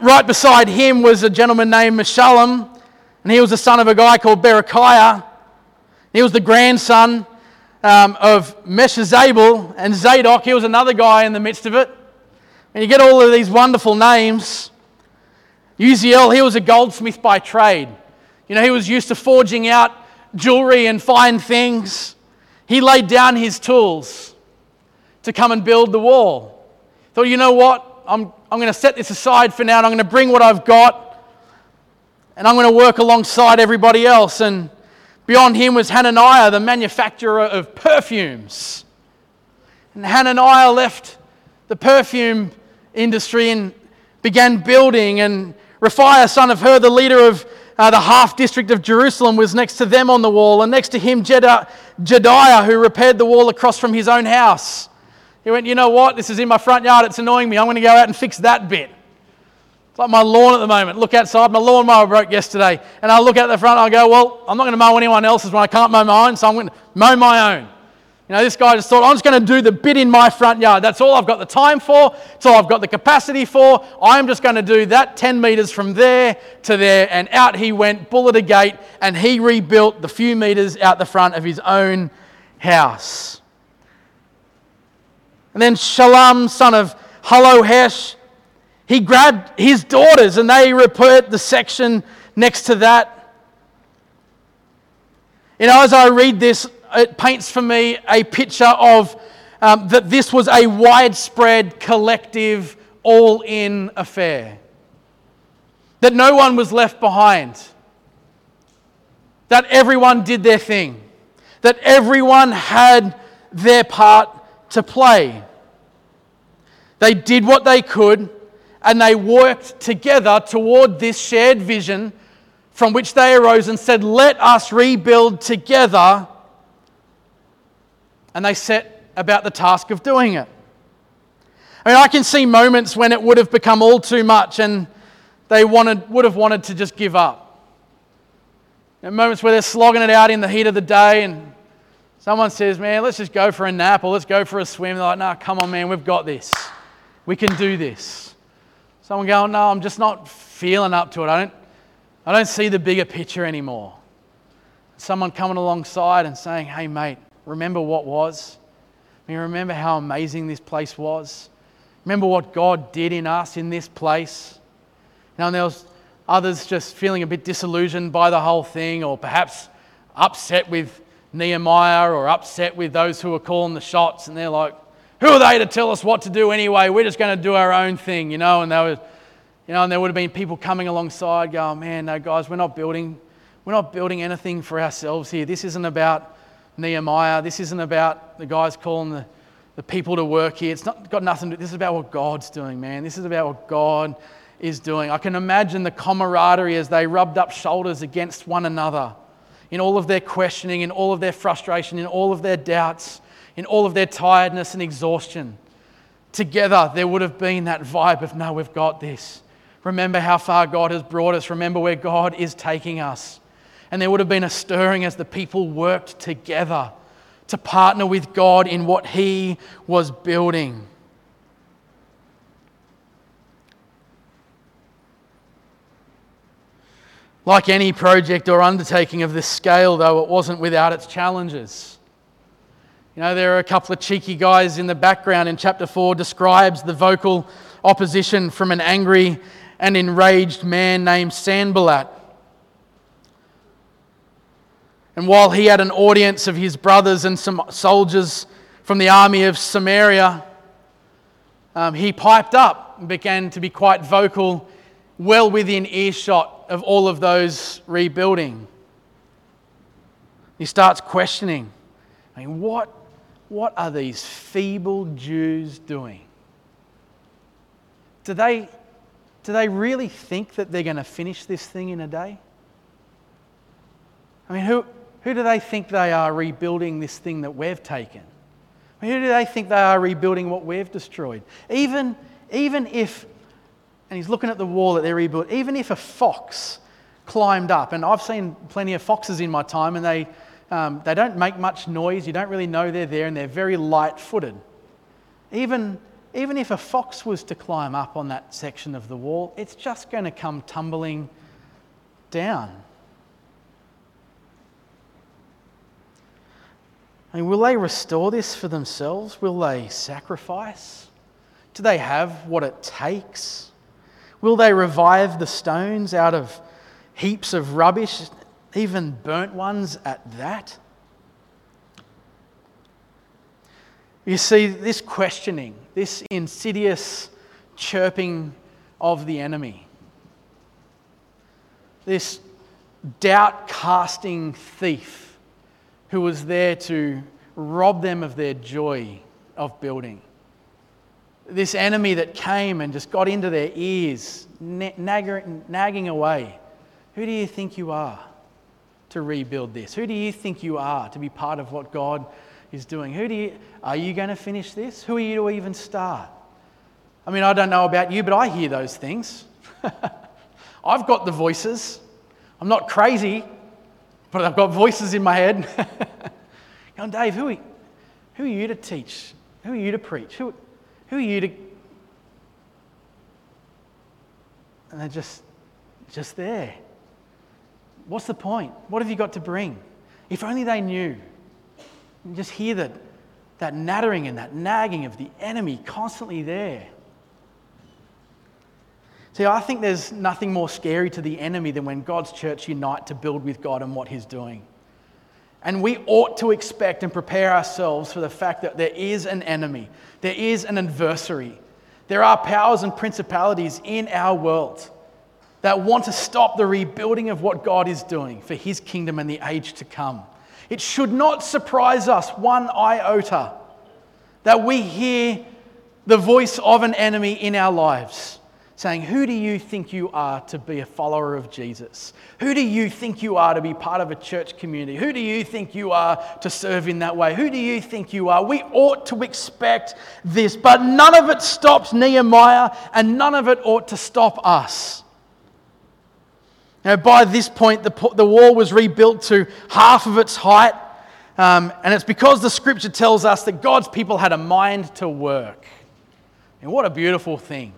Right beside him was a gentleman named Meshullam, and he was the son of a guy called Berechiah. He was the grandson um, of Meshezabel and Zadok. He was another guy in the midst of it. And you get all of these wonderful names. Uziel, he was a goldsmith by trade. You know, he was used to forging out jewelry and fine things. He laid down his tools to come and build the wall. Thought, you know what? I'm, I'm going to set this aside for now and I'm going to bring what I've got and I'm going to work alongside everybody else. And beyond him was Hananiah, the manufacturer of perfumes. And Hananiah left the perfume industry and began building. And Rephaiah, son of Hur, the leader of uh, the half district of Jerusalem was next to them on the wall, and next to him, Jedaiah, who repaired the wall across from his own house. He went, You know what? This is in my front yard. It's annoying me. I'm going to go out and fix that bit. It's like my lawn at the moment. Look outside. My lawnmower broke yesterday. And I look out the front I go, Well, I'm not going to mow anyone else's when I can't mow own, so I'm going to mow my own. You know, this guy just thought, I'm just going to do the bit in my front yard. That's all I've got the time for. It's all I've got the capacity for. I'm just going to do that 10 metres from there to there. And out he went, bullet a gate, and he rebuilt the few metres out the front of his own house. And then Shallum, son of Hallohesh, he grabbed his daughters and they repaired the section next to that. You know, as I read this, it paints for me a picture of um, that this was a widespread, collective, all in affair. That no one was left behind. That everyone did their thing. That everyone had their part to play. They did what they could and they worked together toward this shared vision from which they arose and said, Let us rebuild together and they set about the task of doing it. I mean, I can see moments when it would have become all too much and they wanted, would have wanted to just give up. moments where they're slogging it out in the heat of the day and someone says, Man, let's just go for a nap or let's go for a swim. They're like, No, come on, man, we've got this. We can do this. Someone going, No, I'm just not feeling up to it. I don't, I don't see the bigger picture anymore. Someone coming alongside and saying, Hey, mate, remember what was? I mean, remember how amazing this place was? Remember what God did in us in this place? Now, there was others just feeling a bit disillusioned by the whole thing, or perhaps upset with Nehemiah, or upset with those who were calling the shots, and they're like, "Who are they to tell us what to do anyway? We're just going to do our own thing," you know. And they were, you know, and there would have been people coming alongside, going, "Man, no, guys, we're not building, we're not building anything for ourselves here. This isn't about." Nehemiah. This isn't about the guys calling the, the people to work here. It's not got nothing to do. This is about what God's doing, man. This is about what God is doing. I can imagine the camaraderie as they rubbed up shoulders against one another in all of their questioning, in all of their frustration, in all of their doubts, in all of their tiredness and exhaustion. Together, there would have been that vibe of, no, we've got this. Remember how far God has brought us. Remember where God is taking us. And there would have been a stirring as the people worked together to partner with God in what he was building. Like any project or undertaking of this scale, though, it wasn't without its challenges. You know, there are a couple of cheeky guys in the background in chapter 4 describes the vocal opposition from an angry and enraged man named Sanballat. And while he had an audience of his brothers and some soldiers from the army of Samaria, um, he piped up and began to be quite vocal, well within earshot of all of those rebuilding. He starts questioning I mean, what, what are these feeble Jews doing? Do they, do they really think that they're going to finish this thing in a day? I mean, who, who do they think they are rebuilding this thing that we've taken? Who do they think they are rebuilding what we've destroyed? Even, even if, and he's looking at the wall that they're rebuilding, even if a fox climbed up, and I've seen plenty of foxes in my time, and they, um, they don't make much noise, you don't really know they're there, and they're very light footed. Even, even if a fox was to climb up on that section of the wall, it's just going to come tumbling down. I mean, will they restore this for themselves? Will they sacrifice? Do they have what it takes? Will they revive the stones out of heaps of rubbish, even burnt ones at that? You see, this questioning, this insidious chirping of the enemy, this doubt casting thief who was there to rob them of their joy of building. This enemy that came and just got into their ears, nagging away. Who do you think you are to rebuild this? Who do you think you are to be part of what God is doing? Who do you, are you going to finish this? Who are you to even start? I mean, I don't know about you, but I hear those things. I've got the voices. I'm not crazy, but I've got voices in my head. going, Dave, who are, who are you to teach? Who are you to preach? Who, who are you to. And they're just, just there. What's the point? What have you got to bring? If only they knew. You just hear that, that nattering and that nagging of the enemy constantly there. See, I think there's nothing more scary to the enemy than when God's church unite to build with God and what He's doing. And we ought to expect and prepare ourselves for the fact that there is an enemy, there is an adversary. There are powers and principalities in our world that want to stop the rebuilding of what God is doing for His kingdom and the age to come. It should not surprise us one iota that we hear the voice of an enemy in our lives saying, Who do you think you are to be a follower of Jesus? Who do you think you are to be part of a church community? Who do you think you are to serve in that way? Who do you think you are? We ought to expect this, but none of it stops Nehemiah and none of it ought to stop us. Now, by this point, the, the wall was rebuilt to half of its height, um, and it's because the scripture tells us that God's people had a mind to work. And what a beautiful thing.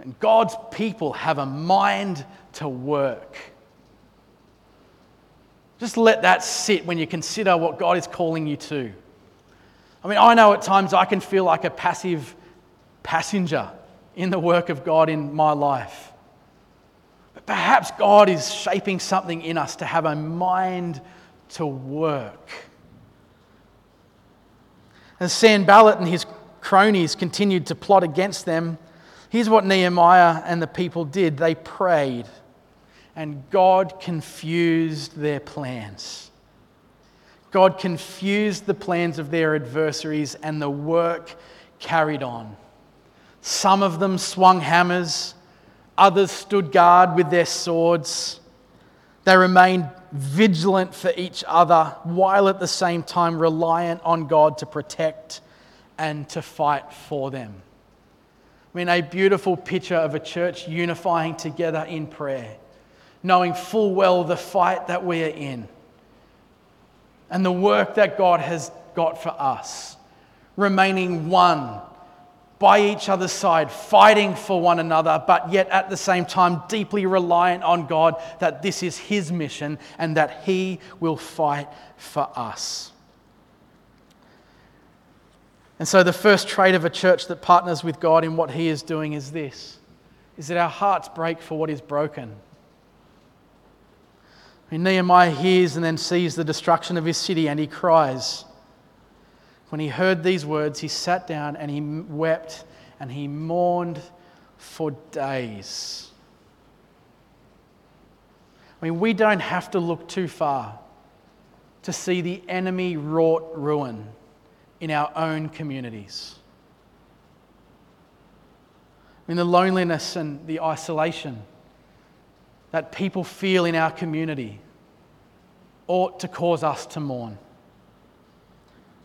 And God's people have a mind to work. Just let that sit when you consider what God is calling you to. I mean, I know at times I can feel like a passive passenger in the work of God in my life. But perhaps God is shaping something in us to have a mind to work. As Sanballat and his cronies continued to plot against them, Here's what Nehemiah and the people did they prayed, and God confused their plans. God confused the plans of their adversaries, and the work carried on. Some of them swung hammers, others stood guard with their swords. They remained vigilant for each other while at the same time reliant on God to protect and to fight for them. I mean, a beautiful picture of a church unifying together in prayer, knowing full well the fight that we are in. and the work that God has got for us, remaining one by each other's side, fighting for one another, but yet at the same time deeply reliant on God that this is His mission and that He will fight for us. And so, the first trait of a church that partners with God in what He is doing is this is that our hearts break for what is broken. When Nehemiah hears and then sees the destruction of his city and he cries. When he heard these words, he sat down and he wept and he mourned for days. I mean, we don't have to look too far to see the enemy wrought ruin in our own communities. I mean, the loneliness and the isolation that people feel in our community ought to cause us to mourn.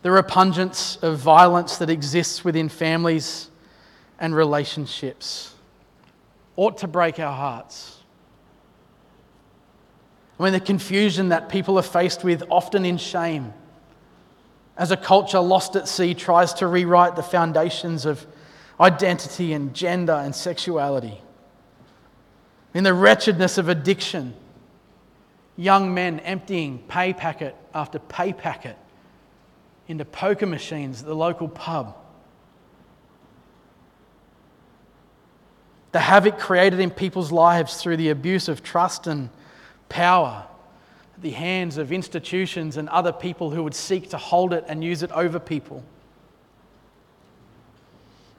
The repugnance of violence that exists within families and relationships ought to break our hearts. I mean, the confusion that people are faced with, often in shame, as a culture lost at sea tries to rewrite the foundations of identity and gender and sexuality. In the wretchedness of addiction, young men emptying pay packet after pay packet into poker machines at the local pub. The havoc created in people's lives through the abuse of trust and power the hands of institutions and other people who would seek to hold it and use it over people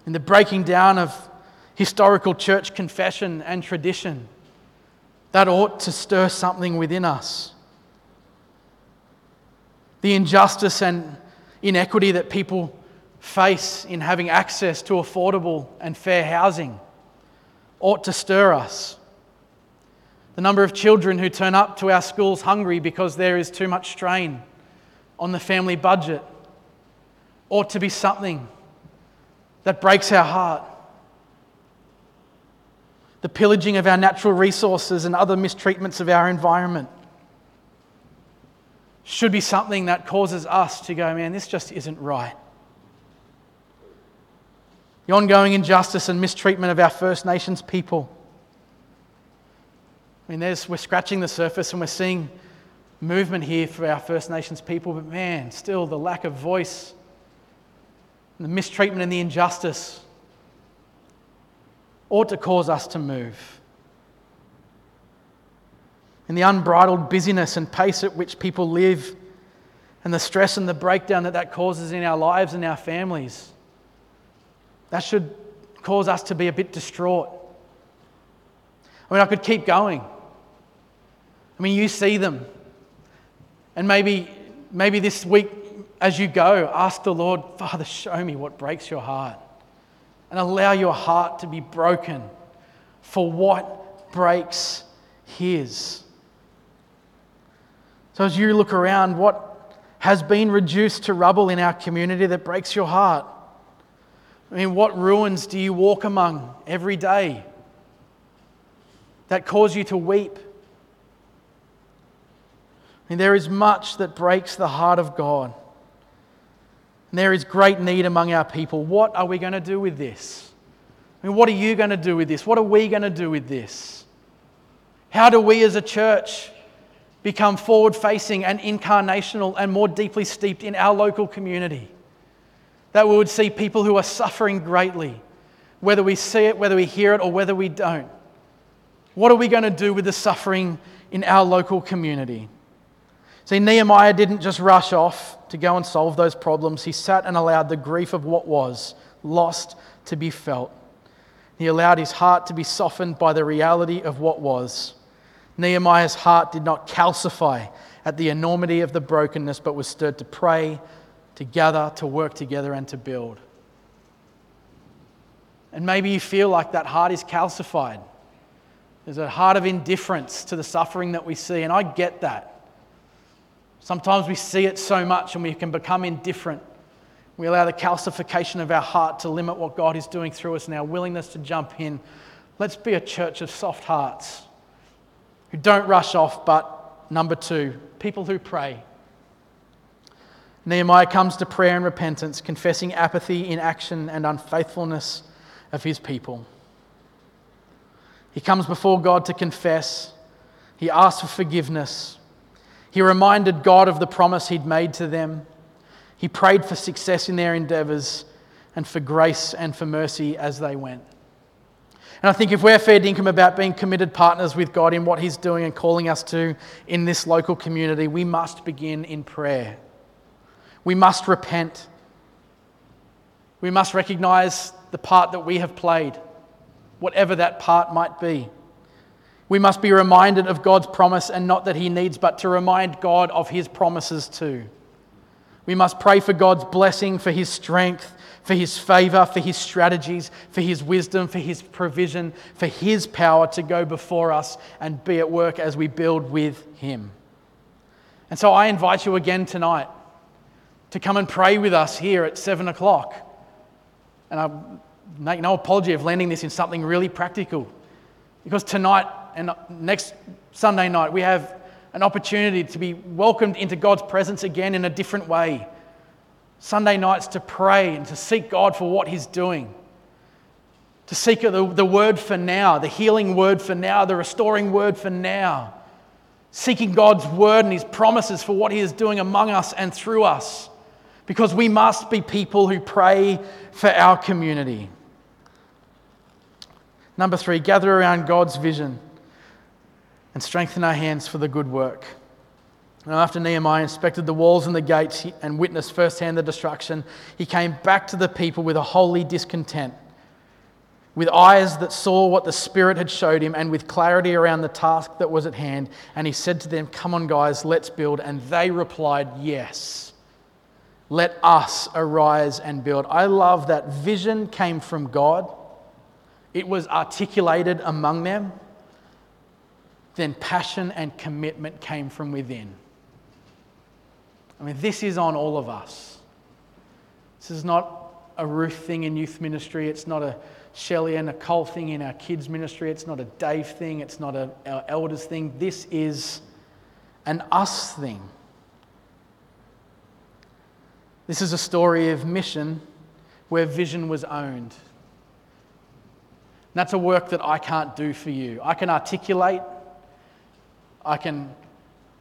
in the breaking down of historical church confession and tradition. That ought to stir something within us. The injustice and inequity that people face in having access to affordable and fair housing ought to stir us. The number of children who turn up to our schools hungry because there is too much strain on the family budget ought to be something that breaks our heart. The pillaging of our natural resources and other mistreatments of our environment should be something that causes us to go, man, this just isn't right. The ongoing injustice and mistreatment of our First Nations people. I mean, there's, we're scratching the surface and we're seeing movement here for our First Nations people, but man, still the lack of voice the mistreatment and the injustice ought to cause us to move. And the unbridled busyness and pace at which people live, and the stress and the breakdown that that causes in our lives and our families, that should cause us to be a bit distraught. I mean, I could keep going. I mean, you see them. And maybe, maybe this week as you go, ask the Lord, Father, show me what breaks your heart. And allow your heart to be broken for what breaks His. So, as you look around, what has been reduced to rubble in our community that breaks your heart? I mean, what ruins do you walk among every day that cause you to weep? There is much that breaks the heart of God. And there is great need among our people. What are we going to do with this? I mean, what are you going to do with this? What are we going to do with this? How do we as a church become forward facing and incarnational and more deeply steeped in our local community? That we would see people who are suffering greatly, whether we see it, whether we hear it, or whether we don't. What are we going to do with the suffering in our local community? See, Nehemiah didn't just rush off to go and solve those problems. He sat and allowed the grief of what was lost to be felt. He allowed his heart to be softened by the reality of what was. Nehemiah's heart did not calcify at the enormity of the brokenness, but was stirred to pray, to gather, to work together, and to build. And maybe you feel like that heart is calcified. There's a heart of indifference to the suffering that we see, and I get that. Sometimes we see it so much and we can become indifferent. We allow the calcification of our heart to limit what God is doing through us and our willingness to jump in. Let's be a church of soft hearts who don't rush off, but number two, people who pray. Nehemiah comes to prayer and repentance, confessing apathy, inaction, and unfaithfulness of his people. He comes before God to confess. He asks for forgiveness. He reminded God of the promise he'd made to them. He prayed for success in their endeavors and for grace and for mercy as they went. And I think if we're fair dinkum about being committed partners with God in what He's doing and calling us to in this local community, we must begin in prayer. We must repent. We must recognize the part that we have played, whatever that part might be. We must be reminded of God's promise and not that He needs, but to remind God of His promises too. We must pray for God's blessing, for His strength, for His favor, for His strategies, for His wisdom, for His provision, for His power to go before us and be at work as we build with Him. And so I invite you again tonight to come and pray with us here at seven o'clock. And I make no apology of landing this in something really practical. Because tonight and next Sunday night, we have an opportunity to be welcomed into God's presence again in a different way. Sunday nights to pray and to seek God for what He's doing. To seek the, the word for now, the healing word for now, the restoring word for now. Seeking God's word and His promises for what He is doing among us and through us. Because we must be people who pray for our community. Number three, gather around God's vision and strengthen our hands for the good work. And after Nehemiah inspected the walls and the gates and witnessed firsthand the destruction, he came back to the people with a holy discontent, with eyes that saw what the Spirit had showed him, and with clarity around the task that was at hand. And he said to them, Come on, guys, let's build. And they replied, Yes. Let us arise and build. I love that vision came from God, it was articulated among them then passion and commitment came from within. I mean, this is on all of us. This is not a Ruth thing in youth ministry. It's not a Shelley and Nicole thing in our kids' ministry. It's not a Dave thing. It's not a, our elders thing. This is an us thing. This is a story of mission where vision was owned. And that's a work that I can't do for you. I can articulate I can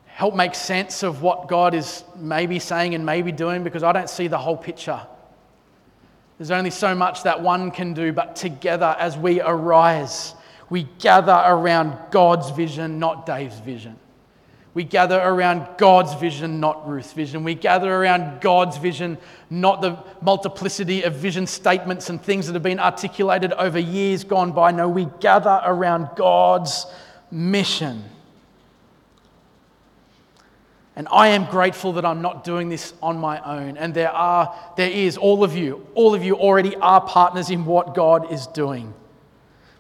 help make sense of what God is maybe saying and maybe doing because I don't see the whole picture. There's only so much that one can do, but together as we arise, we gather around God's vision, not Dave's vision. We gather around God's vision, not Ruth's vision. We gather around God's vision, not the multiplicity of vision statements and things that have been articulated over years gone by. No, we gather around God's mission. And I am grateful that I'm not doing this on my own. And there are, there is, all of you, all of you already are partners in what God is doing.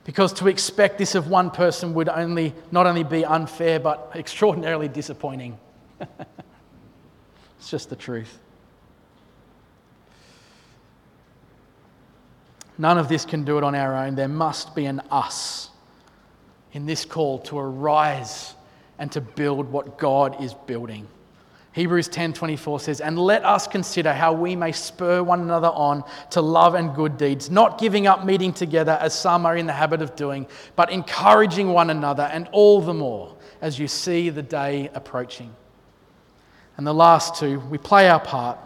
Because to expect this of one person would only not only be unfair, but extraordinarily disappointing. it's just the truth. None of this can do it on our own. There must be an us in this call to arise and to build what God is building. Hebrews 10:24 says, "And let us consider how we may spur one another on to love and good deeds, not giving up meeting together as some are in the habit of doing, but encouraging one another, and all the more as you see the day approaching." And the last two, we play our part.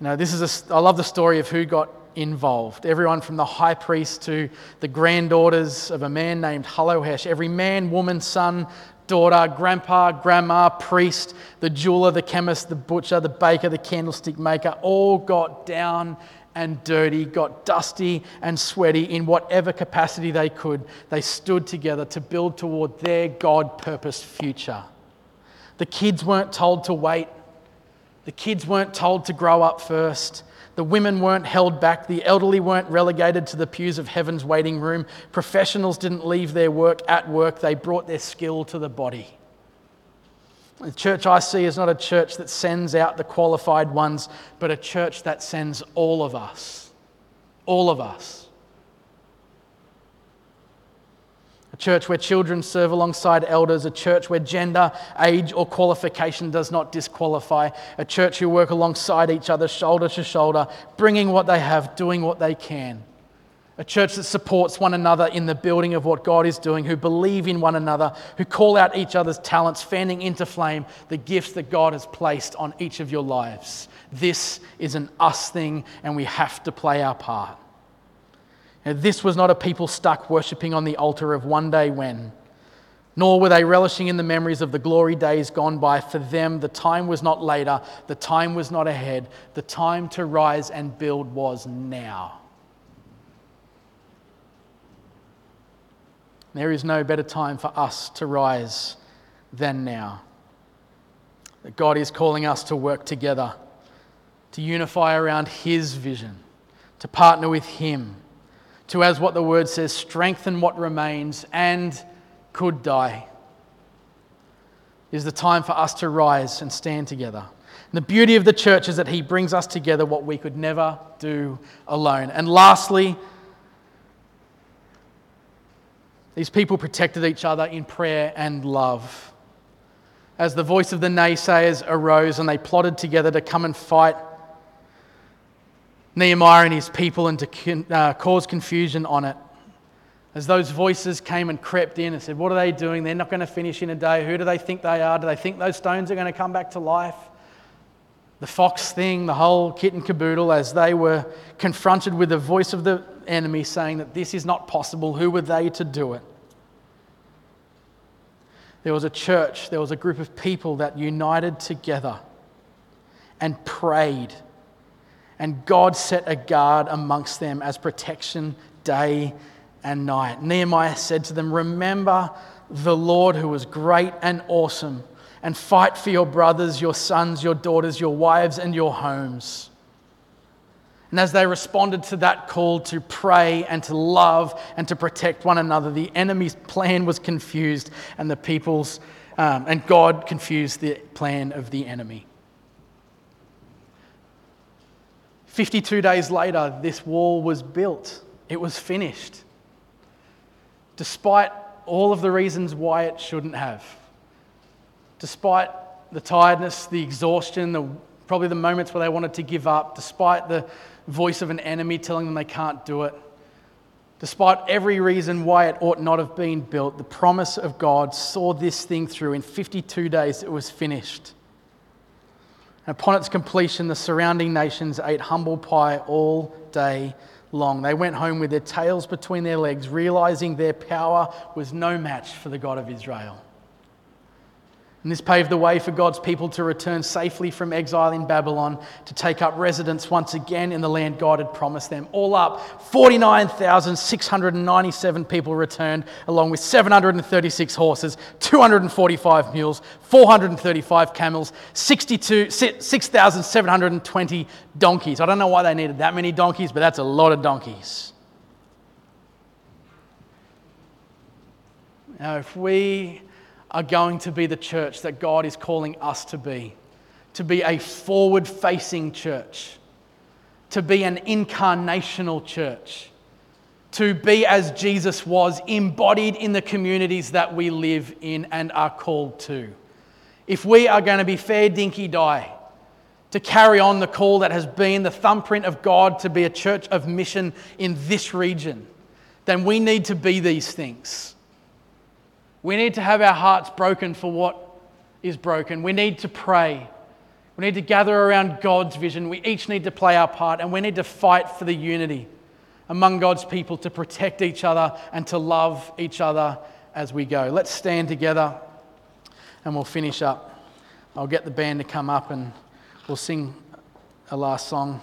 You know, this is a, I love the story of who got involved. Everyone from the high priest to the granddaughters of a man named Hallohesh, every man, woman, son, daughter, grandpa, grandma, priest, the jeweler, the chemist, the butcher, the baker, the candlestick maker, all got down and dirty, got dusty and sweaty in whatever capacity they could. They stood together to build toward their God purposed future. The kids weren't told to wait, the kids weren't told to grow up first. The women weren't held back. The elderly weren't relegated to the pews of heaven's waiting room. Professionals didn't leave their work at work, they brought their skill to the body. The church I see is not a church that sends out the qualified ones, but a church that sends all of us. All of us. A church where children serve alongside elders, a church where gender, age, or qualification does not disqualify, a church who work alongside each other, shoulder to shoulder, bringing what they have, doing what they can. A church that supports one another in the building of what God is doing, who believe in one another, who call out each other's talents, fanning into flame the gifts that God has placed on each of your lives. This is an us thing, and we have to play our part. This was not a people stuck worshipping on the altar of one day when, nor were they relishing in the memories of the glory days gone by. For them, the time was not later, the time was not ahead, the time to rise and build was now. There is no better time for us to rise than now. That God is calling us to work together, to unify around His vision, to partner with Him to, as what the word says, strengthen what remains and could die. Is the time for us to rise and stand together. And the beauty of the church is that He brings us together what we could never do alone. And lastly, these people protected each other in prayer and love. As the voice of the naysayers arose and they plotted together to come and fight Nehemiah and his people and to uh, cause confusion on it. As those voices came and crept in and said, What are they doing? They're not going to finish in a day. Who do they think they are? Do they think those stones are going to come back to life? The fox thing, the whole kit and caboodle, as they were confronted with the voice of the enemy saying that this is not possible, who were they to do it? There was a church, there was a group of people that united together and prayed and God set a guard amongst them as protection day and night. Nehemiah said to them, Remember the Lord who was great and awesome, and fight for your brothers, your sons, your daughters, your wives, and your homes. And as they responded to that call to pray and to love and to protect one another, the enemy's plan was confused, and the people's um, and God confused the plan of the enemy. 52 days later, this wall was built, it was finished. Despite all of the reasons why it shouldn't have. Despite the tiredness, the exhaustion, the, probably the moments where they wanted to give up, despite the voice of an enemy telling them they can't do it, despite every reason why it ought not have been built, the promise of God saw this thing through. In 52 days, it was finished. And upon its completion, the surrounding nations ate humble pie all day long. They went home with their tails between their legs, realizing their power was no match for the God of Israel. And this paved the way for God's people to return safely from exile in Babylon to take up residence once again in the land God had promised them. All up, 49,697 people returned, along with 736 horses, 245 mules, 435 camels, 6,720 donkeys. I don't know why they needed that many donkeys, but that's a lot of donkeys. Now, if we are going to be the church that God is calling us to be to be a forward facing church, to be an incarnational church, to be as Jesus was, embodied in the communities that we live in and are called to. If we are going to be fair dinky die, to carry on the call that has been the thumbprint of God to be a church of mission in this region, then we need to be these things. We need to have our hearts broken for what is broken. We need to pray. We need to gather around God's vision. We each need to play our part and we need to fight for the unity among God's people to protect each other and to love each other as we go. Let's stand together and we'll finish up. I'll get the band to come up and we'll sing a last song.